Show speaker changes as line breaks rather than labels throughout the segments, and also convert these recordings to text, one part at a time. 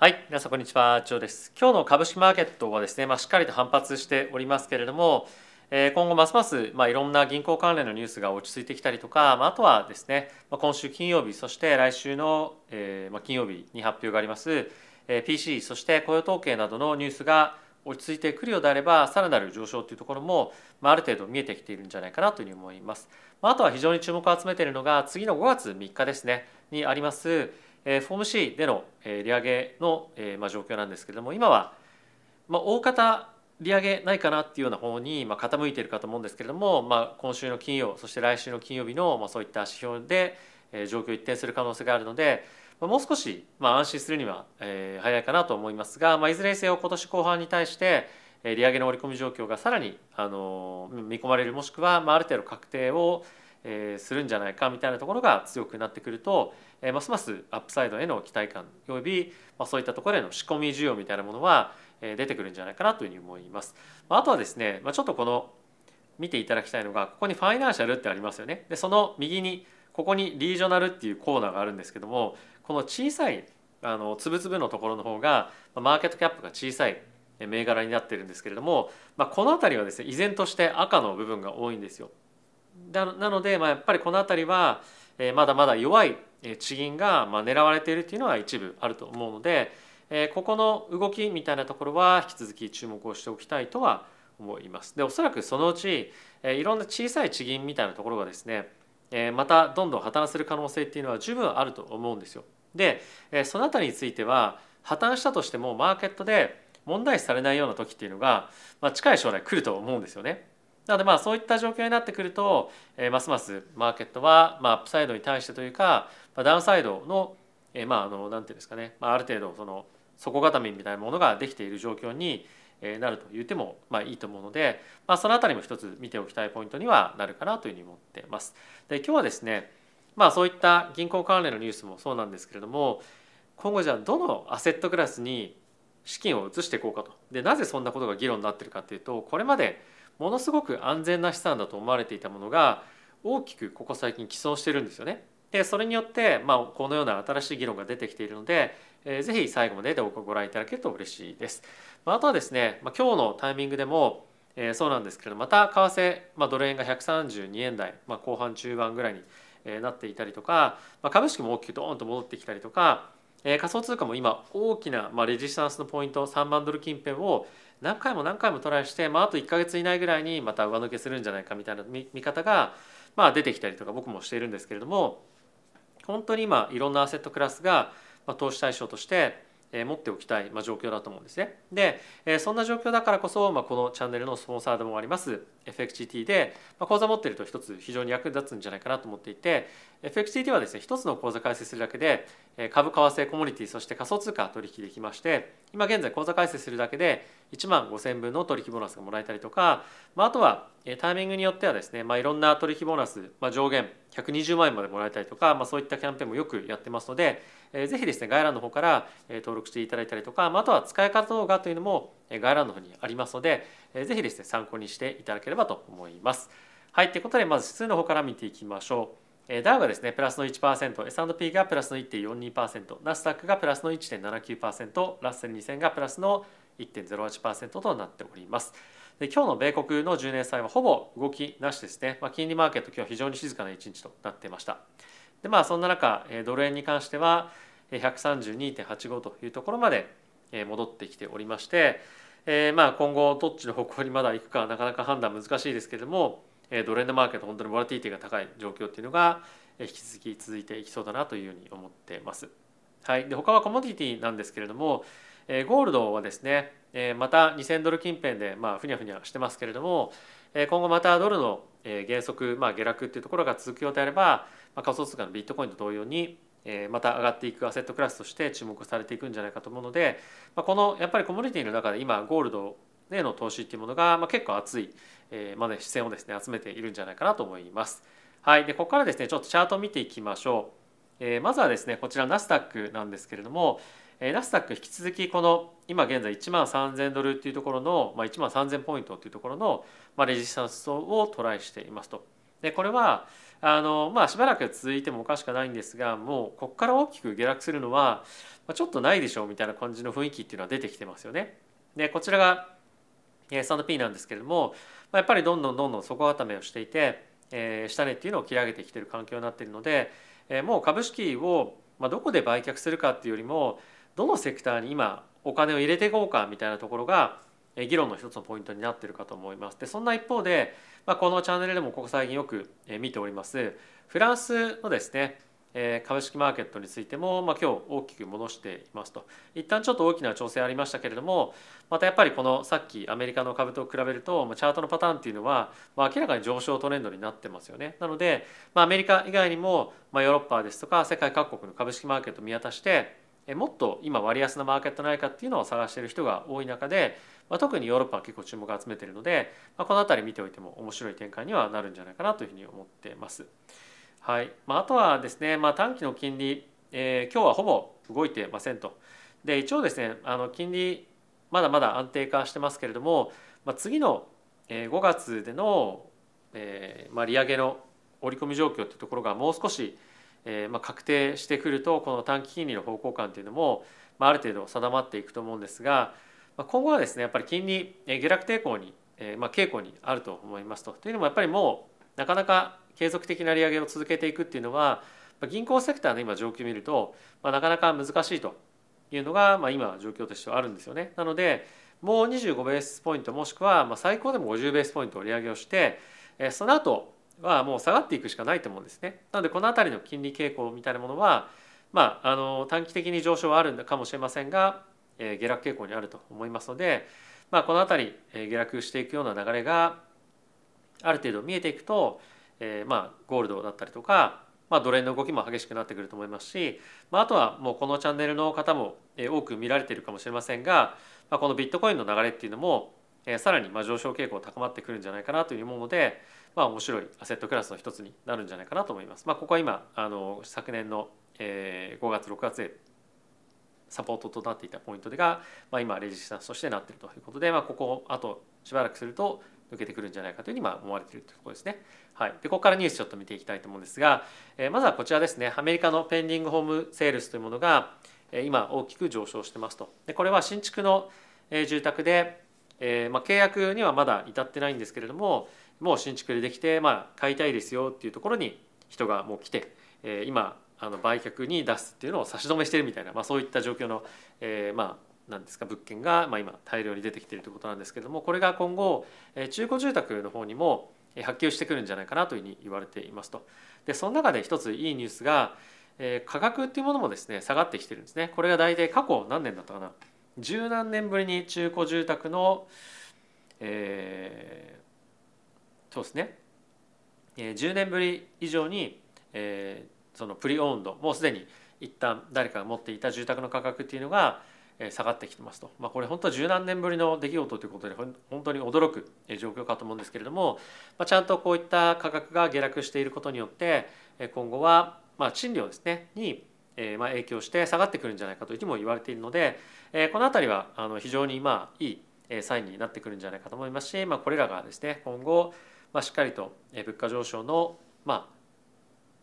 はい、皆さんこんにちは、ジョーです。今日の株式マーケットはですね、まあ、しっかりと反発しておりますけれども、えー今後ますます、まあ、いろんな銀行関連のニュースが落ち着いてきたりとか、まあ、あとはですね、まあ、今週金曜日、そして来週の、えーまあ、金曜日に発表があります、えー PC、そして雇用統計などのニュースが落ち着いてくるようであれば、さらなる上昇というところも、まあ、ある程度見えてきているんじゃないかなというふうに思います。まあ、あとは非常に注目を集めているのが、次の5月3日ですね、にあります、えー FOMC での利上げの状況なんですけれども今は大方利上げないかなっていうような方に傾いているかと思うんですけれどもまあ今週の金曜そして来週の金曜日のそういった指標で状況一転する可能性があるのでもう少し安心するには早いかなと思いますがまあいずれにせよ今年後半に対して利上げの織り込み状況がさらにあの見込まれるもしくはある程度確定をするんじゃないかみたいなところが強くなってくると、えーますますアップサイドへの期待感および、まあ、そういったところへの仕込み需要みたいなものは、えー出てくるんじゃないかなというふうに思います。まあ、あとはですね、まあ、ちょっとこの見ていただきたいのがここにファイナンシャルってありますよね。でその右にここにリージョナルっていうコーナーがあるんですけどもこの小さいあの粒々のところの方がマーケットキャップが小さい銘柄になってるんですけれども、まあ、この辺りはですね依然として赤の部分が多いんですよ。だなので、まあ、やっぱりこの辺りは、えーまだまだ弱い地銀がまあ狙われているというのは一部あると思うので、えーここの動きみたいなところは引き続き注目をしておきたいとは思います。でおそらくそのうち、えーいろんな小さい地銀みたいなところがですね、えーまたどんどん破綻する可能性っていうのは十分あると思うんですよ。で、えーその辺りについては破綻したとしてもマーケットで問題視されないような時っていうのが、まあ、近い将来来ると思うんですよね。なのでまあそういった状況になってくると、えーますますマーケットはまあアップサイドに対してというか、まあ、ダウンサイドの、えーまああのなんていうんですかね、まあ、ある程度その底固めみたいなものができている状況にえなると言ってもまあいいと思うので、まあ、そのあたりも一つ見ておきたいポイントにはなるかなというふうに思っています。で今日はですねまあそういった銀行関連のニュースもそうなんですけれども今後じゃあどのアセットクラスに資金を移していこうかとでなぜそんなことが議論になっているかというとこれまでものすごく安全な資産だと思われていたものが大きくここ最近既存してるんですよね。でそれによって、まあ、このような新しい議論が出てきているので、えーぜひ最後までご覧いただけると嬉しいです。まあ、あとはですね、まあ、今日のタイミングでも、えーそうなんですけれどまた為替、まあ、ドル円が132円台、まあ、後半中盤ぐらいに、えーなっていたりとか、まあ、株式も大きくドーンと戻ってきたりとか、えー仮想通貨も今大きな、まあ、レジスタンスのポイント3万ドル近辺を何回も何回もトライして、まあ、あと1か月以内ぐらいにまた上抜けするんじゃないかみたいな見方が、まあ、出てきたりとか僕もしているんですけれども本当に今いろんなアセットクラスが、まあ、投資対象としてえ持っておきたい、まあ、状況だと思うんですね。で、えそんな状況だからこそ、まあ、このチャンネルのスポンサーでもあります FXGT で、まあ、口座持ってると一つ非常に役立つんじゃないかなと思っていて FXGT はですね一つの口座開設するだけで株為替コモディティそして仮想通貨取引できまして今現在口座開設するだけで1万5000分の取引ボーナスがもらえたりとか、まあ、あとはタイミングによってはですね、まあ、いろんな取引ボーナス、まあ、上限120万円までもらえたりとか、まあ、そういったキャンペーンもよくやってますので、えーぜひですね概要欄の方から登録していただいたりとか、まあ、あとは使い方動画というのも概要欄の方にありますので、えーぜひですね参考にしていただければと思います。はい、ということでまず指数の方から見ていきましょう。えーダウがですねプラスの 1%S&P がプラスの1.42%ナスダックがプラスの1.79%ラッセル2000がプラスの1.08%となっております。で今日の米国の10年債はほぼ動きなしですね、まあ、金利マーケット今日は非常に静かな一日となっていました。でまあそんな中ドル円に関しては132.85というところまで戻ってきておりまして、えーまあ今後どっちの方向にまだ行くかなかなか判断難しいですけれどもえドル円のマーケット本当にボラティティが高い状況っていうのが引き続き続いていきそうだなというふうに思ってます。はい、で他はコモディティなんですけれども、えゴールドはですね、えまた2000ドル近辺でまあふにゃふにゃしてますけれども、え今後またドルのえ減速、まあ、下落っていうところが続くようであれば、まあ、仮想通貨のビットコインと同様にまた上がっていくアセットクラスとして注目されていくんじゃないかと思うので、ま、このやっぱりコモディティの中で今ゴールドへの投資っていうものが、ま、結構熱い、えまあね、視線をですね集めているんじゃないかなと思います。はい、でここからですねちょっとチャートを見ていきましょう。えまずはですねこちらナスダックなんですけれども、えナスダック引き続きこの今現在1万3000ドルっていうところの、ま、1万3000ポイントっていうところの、ま、レジスタンスをトライしていますと。でこれはあのまあしばらく続いてもおかしくないんですがもうここから大きく下落するのはちょっとないでしょうみたいな感じの雰囲気っていうのは出てきてますよね。でこちらが S&P なんですけれどもやっぱりどんどんどんどん底固めをしていて、えー、下値っていうのを切り上げてきてる環境になっているので、えー、もう株式をどこで売却するかっていうよりもどのセクターに今お金を入れていこうかみたいなところが議論の一つのポイントになっているかと思います。でそんな一方で、まあ、このチャンネルでもここ最近よく見ておりますフランスのですね株式マーケットについても、まあ、今日大きく戻していますと一旦ちょっと大きな調整ありましたけれどもまたやっぱりこのさっきアメリカの株と比べるとチャートのパターンっていうのは、まあ、明らかに上昇トレンドになってますよねなので、まあ、アメリカ以外にも、まあ、ヨーロッパですとか世界各国の株式マーケットを見渡してもっと今割安なマーケットないかっていうのを探している人が多い中で、まあ、特にヨーロッパは結構注目を集めているので、まあ、この辺り見ておいても面白い展開にはなるんじゃないかなというふうに思っています。はいまあ、あとはですね、まあ、短期の金利、えー、今日はほぼ動いてませんと。で一応ですねあの金利まだまだ安定化してますけれども、まあ、次の5月での、えーまあ、利上げの織り込み状況というところがもう少しえーまあ、確定してくるとこの短期金利の方向感というのも、まあ、ある程度定まっていくと思うんですが、まあ、今後はですねやっぱり金利下落傾向に、えーまあ、傾向にあると思いますと。というのもやっぱりもうなかなか継続的な利上げを続けていくっていうのは、まあ、銀行セクターの今状況を見ると、まあ、なかなか難しいというのが、まあ、今状況としてはあるんですよね。なのでもう25ベースポイントもしくは、まあ、最高でも50ベースポイントを利上げをして、えー、その後はもう下がっていくしかないと思うんですね。なのでこの辺りの金利傾向みたいなものは、まあ、あの短期的に上昇はあるかもしれませんが、えー、下落傾向にあると思いますので、まあ、この辺り、えー、下落していくような流れがある程度見えていくと、えー、まあゴールドだったりとか、まあ、ドル円の動きも激しくなってくると思いますし、まあ、あとはもうこのチャンネルの方も多く見られているかもしれませんが、まあ、このビットコインの流れっていうのもえさらにま上昇傾向高まってくるんじゃないかなというもので、まあ、面白いアセットクラスの一つになるんじゃないかなと思います。まあ、ここは今あの昨年の、え5月6月でサポートとなっていたポイントが、まあ、今レジスタンスとしてなっているということで、まあ、ここあとしばらくすると抜けてくるんじゃないかというふうにま思われているというところですね。はい、でここからニュースちょっと見ていきたいと思うんですが、え、まずはこちらですねアメリカのペンディングホームセールスというものが、今大きく上昇してますと。でこれは新築の、住宅で、えーまあ、契約にはまだ至ってないんですけれども、もう新築でできて、まあ、買いたいですよっていうところに人がもう来て、えー、今あの売却に出すっていうのを差し止めしてるみたいな、まあ、そういった状況の、えー、まあなんですか物件が、まあ、今大量に出てきているということなんですけれどもこれが今後中古住宅の方にも波及してくるんじゃないかなというふうに言われていますと。でその中で一ついいニュースが、えー、価格っていうものもですね下がってきてるんですね。これが大体過去何年だったかな十何年ぶりに中古住宅の、えそうですね、えー、10年ぶり以上に、えー、そのプリオーンドもうすでに一旦誰かが持っていた住宅の価格っていうのが下がってきてますと、まあ、これ本当は十何年ぶりの出来事ということで本当に驚く状況かと思うんですけれども、まあ、ちゃんとこういった価格が下落していることによって今後はまあ賃料ですねにえまあ影響して下がってくるんじゃないかというふうにも言われているのでえこの辺りはあの非常にまあいいサインになってくるんじゃないかと思いますし、まあ、これらがですね今後まあ、しっかりと物価上昇のまあ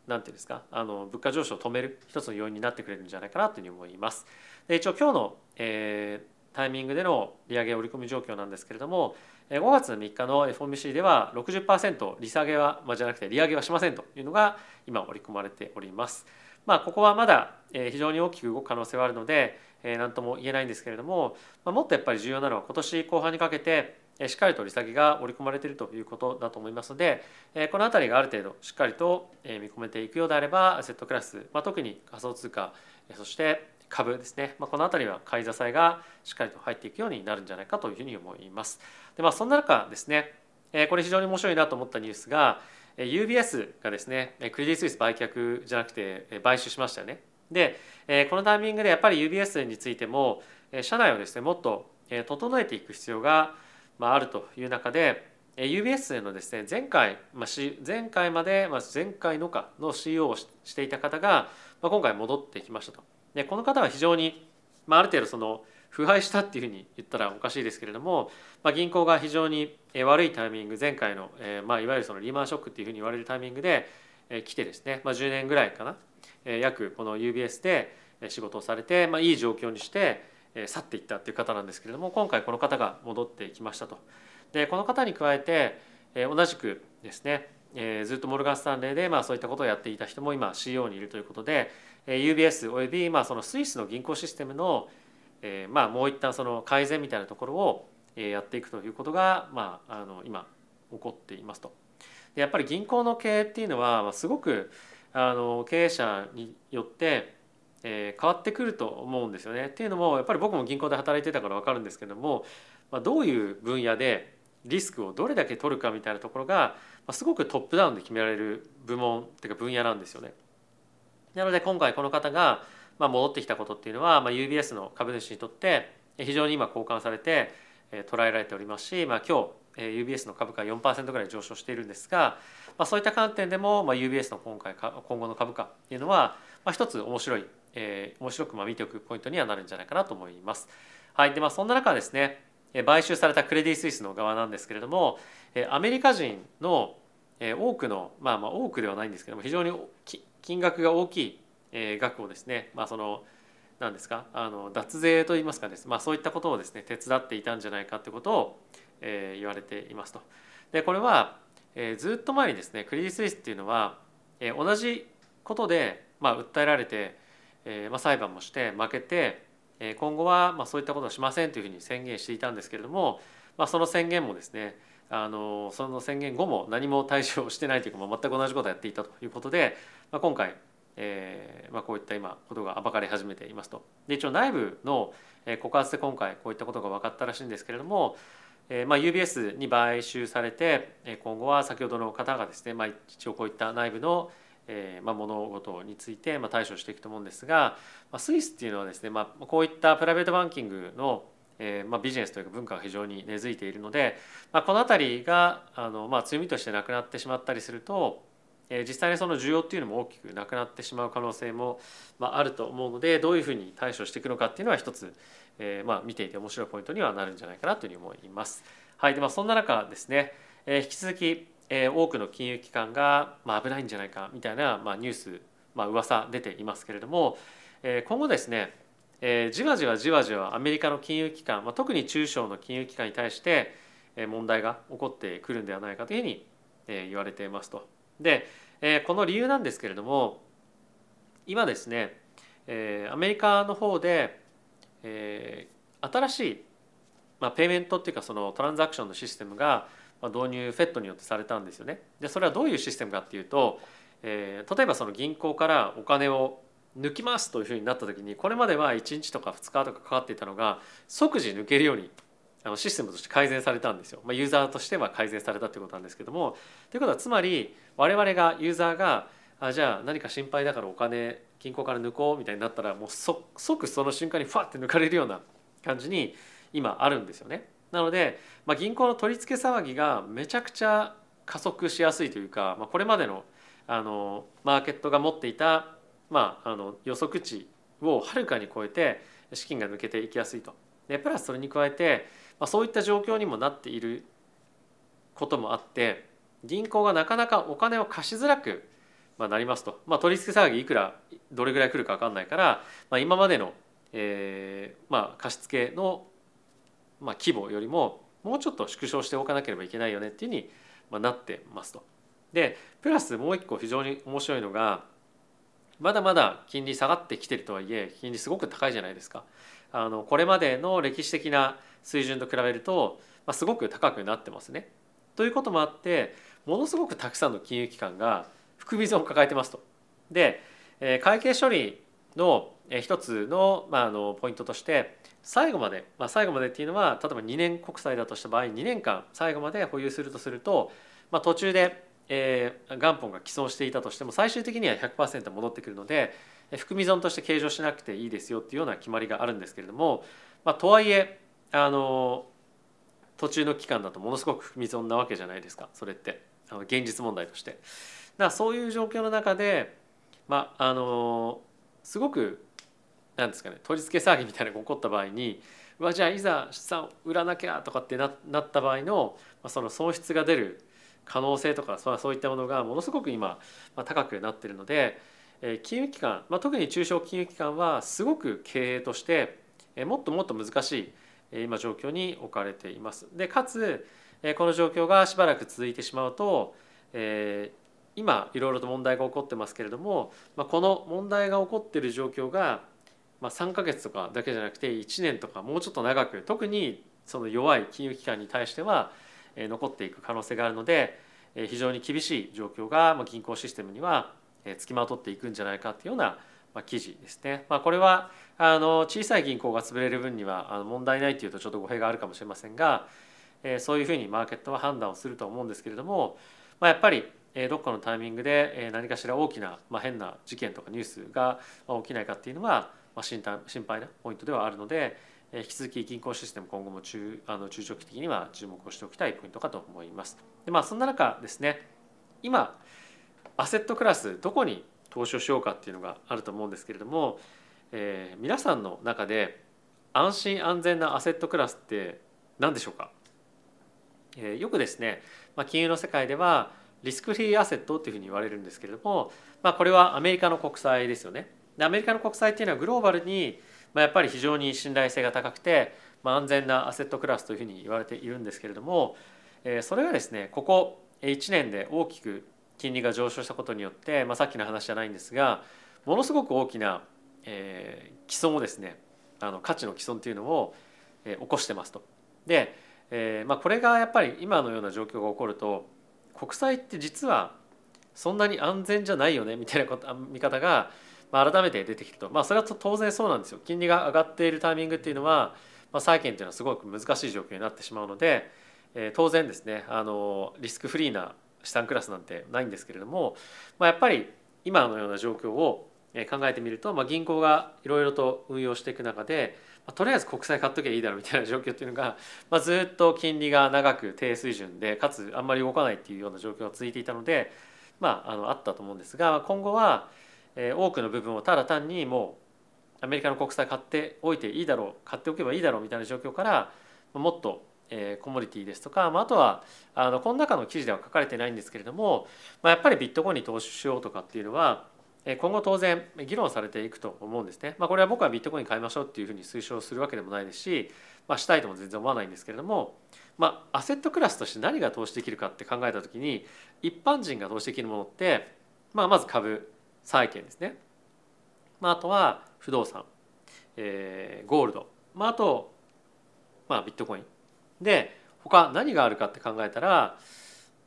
なんていうんですかあの物価上昇を止める一つの要因になってくれるんじゃないかなというふうに思います。で一応今日の、えー、タイミングでの利上げ織り込み状況なんですけれども5月3日の FOMC では60%利下げは、まあ、じゃなくて利上げはしませんというのが今織り込まれております。まあ、ここはまだ非常に大きく動く可能性はあるので何とも言えないんですけれどももっとやっぱり重要なのは今年後半にかけてしっかりと利下げが織り込まれているということだと思いますのでこの辺りがある程度しっかりと見込めていくようであればセットクラス、まあ、特に仮想通貨そして株ですね、まあ、この辺りは買い支えがしっかりと入っていくようになるんじゃないかというふうに思います。でまあ、そんな中ですねえこれ非常に面白いなと思ったニュースが UBS がですねクレディ・スイス売却じゃなくて買収しましたよね。でこのタイミングでやっぱり UBS についても社内をですねもっと整えていく必要がまあ、るという中で UBS のですね前回、ま、前回まで、まあ、前回のかの CEO をしていた方が、ま、今回戻ってきましたと。でこの方は非常に、まあ、ある程度その腐敗したっていうふうに言ったらおかしいですけれども、まあ、銀行が非常に悪いタイミング前回の、えーまあ、いわゆるそのリーマンショックっていうふうに言われるタイミングでえ来てですね、まあ、10年ぐらいかなえ約この UBS で仕事をされて、まあ、いい状況にして去っていったっていう方なんですけれども今回この方が戻ってきましたと。でこの方に加えてえ同じくですねずっとモルガン・スタンレーでまあそういったことをやっていた人も今 CEO にいるということでえー UBS およびまあそのスイスの銀行システムのまあもう一旦その改善みたいなところをやっていくということがまああの今起こっていますと。でやっぱり銀行の経営っていうのはまあすごくあの経営者によってえ変わってくると思うんですよね。っていうのもやっぱり僕も銀行で働いてたから分かるんですけども、まあ、どういう分野でリスクをどれだけ取るかみたいなところが、すごくトップダウンで決められる部門っていうか分野なんですよね。なので今回この方がまあ戻ってきたことっていうのは、まあ、UBS の株主にとって非常に今交換されて捉えられておりますし、まあ、今日 UBS の株価4%ぐらい上昇しているんですが、まあ、そういった観点でも、まあ、UBS の今回今後の株価っていうのは、まあ、一つ面白いえー、面白くまあ見ておくポイントにはなるんじゃないかなと思います。はい、でまあそんな中ですね買収されたクレディ・スイスの側なんですけれどもアメリカ人の多くのまあまあ多くではないんですけども非常に金額が大きい額をですねまあその何ですかあの脱税といいますかです、まあ、そういったことをですね手伝っていたんじゃないかということを、え、言われていますと。でこれは、え、ずっと前にですねクレディ・スイスっていうのは、え、同じことで、まあ、訴えられてえま、裁判もして負けて今後はまあそういったことをしませんというふうに宣言していたんですけれども、まあ、その宣言もですねあのその宣言後も何も対処してないというか、まあ、全く同じことをやっていたということで、まあ、今回、えーまあ、こういった今ことが暴かれ始めていますと。で一応内部の告発で今回こういったことが分かったらしいんですけれども、えーまあ、UBS に買収されて今後は先ほどの方がですね、まあ、一応こういった内部のえーまあ、物事についてまあ対処していくと思うんですが、まあ、スイスっていうのはですね、まあ、こういったプライベートバンキングの、えーまあ、ビジネスというか文化が非常に根付いているので、まあ、この辺りがあの、まあ、強みとしてなくなってしまったりすると、えー、実際にその需要っていうのも大きくなくなってしまう可能性も、まあ、あると思うのでどういうふうに対処していくのかっていうのは一つ、えーまあ、見ていて面白いポイントにはなるんじゃないかなというふうに思います。はいでまあ、そんな中ですね、えー、引き続きえー、多くの金融機関が、まあ、危ないんじゃないかみたいな、まあ、ニュース、まあ噂出ていますけれども、えー、今後ですね、えー、じわじわじわじわアメリカの金融機関、まあ、特に中小の金融機関に対して問題が起こってくるんではないかというふうに言われていますと。で、えー、この理由なんですけれども今ですね、えー、アメリカの方で、えー、新しい、まあ、ペイメントっていうかそのトランザクションのシステムが導入 FED によってされたんですよね。でそれはどういうシステムかっていうと、えー、例えばその銀行からお金を抜きますというふうになった時にこれまでは1日とか2日とかかかっていたのが即時抜けるようにあのシステムとして改善されたんですよ。まあ、ユーザーとしては改善されたということなんですけどもということはつまり我々がユーザーがあじゃあ何か心配だからお金銀行から抜こうみたいになったらもう即その瞬間にファッて抜かれるような感じに今あるんですよね。なので、まあ、銀行の取り付け騒ぎがめちゃくちゃ加速しやすいというか、まあ、これまでのあのマーケットが持っていた、まあ、あの予測値をはるかに超えて資金が抜けていきやすいと。でプラスそれに加えて、まあ、そういった状況にもなっていることもあって銀行がなかなかお金を貸しづらくまあなりますと、まあ、取り付け騒ぎいくらどれぐらい来るか分かんないから、まあ、今までの、えーまあ、貸付のまあ、規模よりももうちょっと縮小しておかなければいけないよねっていうふうに、まなってますと。でプラスもう一個非常に面白いのがまだまだ金利下がってきてるとはいえ金利すごく高いじゃないですか。あのこれまでの歴史的な水準と比べると、まあ、すごく高くなってますね。ということもあってものすごくたくさんの金融機関が含み損を抱えてますと。で会計処理の一つの,、まあ、あのポイントとして最後まで、まあ、最後までっていうのは例えば2年国債だとした場合2年間最後まで保有するとすると、まあ、途中で、えー、元本が既存していたとしても最終的には100%戻ってくるので含み損として計上しなくていいですよっていうような決まりがあるんですけれども、まあ、とはいえあの途中の期間だとものすごく含み損なわけじゃないですかそれってあの現実問題として。だそういう状況の中で、まあ、あのすごくなんですかね取り付け騒ぎみたいなのが起こった場合にうわじゃあいざ資産売らなきゃとかってななった場合の、まあ、その損失が出る可能性とかそういったものがものすごく今まあ高くなっているので金融機関、まあ、特に中小金融機関はすごく経営としてもっともっと難しい今状況に置かれています。でかつこの状況がしばらく続いてしまうと今いろいろと問題が起こってますけれどもまあこの問題が起こっている状況がまあ3か月とかだけじゃなくて1年とかもうちょっと長く特にその弱い金融機関に対しては残っていく可能性があるので非常に厳しい状況が銀行システムにはつきまとっていくんじゃないかというような記事ですね。まあ、これはあの小さい銀行が潰れる分には問題ないというとちょっと語弊があるかもしれませんがそういうふうにマーケットは判断をすると思うんですけれども、まあ、やっぱりどっかのタイミングで何かしら大きな、まあ、変な事件とかニュースが起きないかっていうのは、まあ、心配なポイントではあるので引き続き銀行システム今後も中あの中長期的には注目をしておきたいポイントかと思います。でまあそんな中ですね今アセットクラスどこに投資をしようかっていうのがあると思うんですけれども、えー、皆さんの中で安心安全なアセットクラスって何でしょうか、えー、よくですね、まあ、金融の世界ではリスクフリーアセットっていうふうに言われるんですけれども、まあ、これはアメリカの国債ですよね。でアメリカの国債っていうのはグローバルにまあ、やっぱり非常に信頼性が高くて、まあ、安全なアセットクラスというふうに言われているんですけれども、えー、それがですねここ1年で大きく金利が上昇したことによって、まあ、さっきの話じゃないんですがものすごく大きな、えー、既存をですねあの価値の既存というのを、えー、起こしてますと。で、えーまあ、これがやっぱり今のような状況が起こると国債って実はそんなに安全じゃないよねみたいなこと見方がまあ、改めて出てきると、まあ、それは当然そうなんですよ。金利が上がっているタイミングっていうのは、まあ、債券っていうのはすごく難しい状況になってしまうので、えー、当然ですね。あのリスクフリーな資産クラスなんてないんですけれども、まあ、やっぱり今のような状況を考えてみると、まあ、銀行がいろいろと運用していく中で、まあ、とりあえず国債買っときゃいいだろうみたいな状況っていうのが、まあ、ずっと金利が長く低水準でかつあんまり動かないっていうような状況が続いていたので、まあ、あのあったと思うんですが今後は多くの部分をただ単にもうアメリカの国債買っておいていいだろう買っておけばいいだろうみたいな状況からもっとえコモディティですとか、まあ、とはあのこの中の記事では書かれてないんですけれども、ま、やっぱりビットコインに投資しようとかっていうのは今後当然議論されていくと思うんですね。まあ、これは僕はビットコイン買いましょうっていうふうに推奨するわけでもないですし、まあ、したいとも全然思わないんですけれども、まあ、アセットクラスとして何が投資できるかって考えた時に一般人が投資できるものって、まあ、まず株債券ですね、まあ、あとは不動産、えー、ゴールド、まあ、あと、まあ、ビットコイン。で他何があるかって考えたら、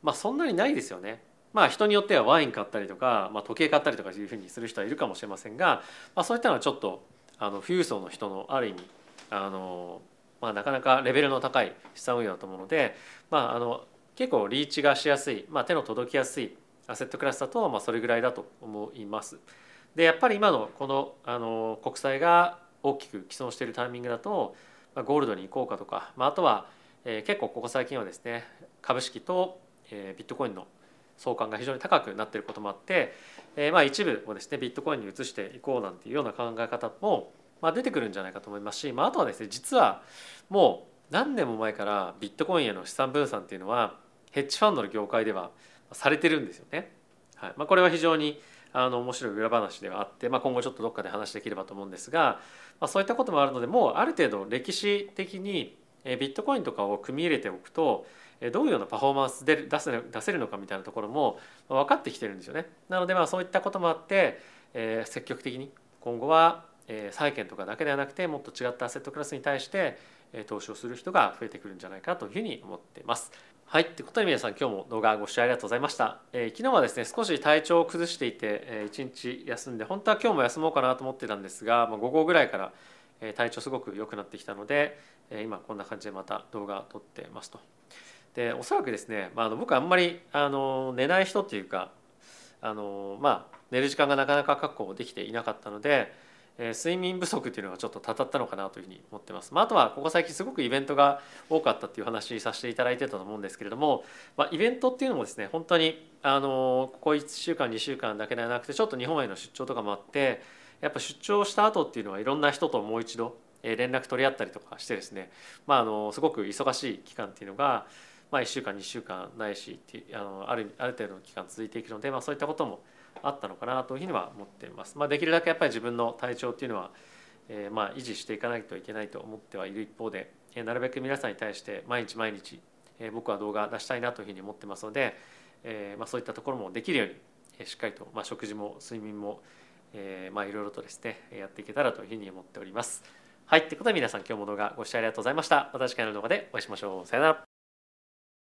まあ、そんなにないですよね。まあ人によってはワイン買ったりとか、まあ、時計買ったりとかいうふうにする人はいるかもしれませんが、まあ、そういったのはちょっとあの富裕層の人のある意味あの、まあ、なかなかレベルの高い資産運用だと思うので、まあ、あの結構リーチがしやすい、まあ、手の届きやすいアセットクラスだとまあそれぐらいだと思います。でやっぱり今のこのあの国債が大きく既存しているタイミングだと、まあ、ゴールドに行こうかとか、まあ、あとは、えー、結構ここ最近はですね株式と、えー、ビットコインの相関が非常に高くなっていることもあって、えー、まあ一部をですねビットコインに移していこうなんていうような考え方も、まあ、出てくるんじゃないかと思いますし、まあ、あとはですね実はもう何年も前からビットコインへの資産分散っていうのはヘッジファンドの業界ではされてるんですよね。はいまあ、これは非常にあの面白い裏話ではあって、まあ、今後ちょっとどっかで話できればと思うんですが、まあ、そういったこともあるのでもうある程度歴史的にビットコインとかを組み入れておくとどういうようなパフォーマンスで出せ出せるのかみたいなところも分かってきてるんですよね。なのでまあそういったこともあって、えー、積極的に今後は債券とかだけではなくてもっと違ったアセットクラスに対して投資をする人が増えてくるんじゃないかというふうに思ってます。はい。ということで皆さん今日も動画ご視聴ありがとうございました。えー、昨日はですね、少し体調を崩していて、えー、1日休んで、本当は今日も休もうかなと思ってたんですが、まあ、午後ぐらいから、え、体調すごく良くなってきたので、えー、今こんな感じでまた動画撮ってますと。で、おそらくですね、まあ、あの僕あんまりあの寝ない人っていうか、あのまあ、寝る時間がなかなか確保できていなかったので、え睡眠不足っていうのがちょっとたたったのかなというふうに思ってます。まあ、あとはここ最近すごくイベントが多かったっていう話させていただいてたと思うんですけれども、まあ、イベントっていうのもですね本当にあのここ1週間2週間だけではなくてちょっと日本への出張とかもあってやっぱ出張した後っていうのはいろんな人ともう一度連絡取り合ったりとかしてですね、まあ、あのすごく忙しい期間っていうのがまあ、1週間2週間ないしってあのあるある程度の期間続いていくので、まあ、そういったこともあったのかなというふうには思っています。まあ、できるだけやっぱり自分の体調っていうのは、えー、まあ維持していかないといけないと思ってはいる一方で、えー、なるべく皆さんに対して毎日毎日、えー、僕は動画出したいなというふうに思ってますので、えーまあ、そういったところもできるように、えー、しっかりと、まあ、食事も睡眠も、え、まあいろいろとですねやっていけたらというふうに思っております。はい、ということで皆さん今日も動画ご視聴ありがとうございました。また次回の動画でお会いしましょう。さよなら。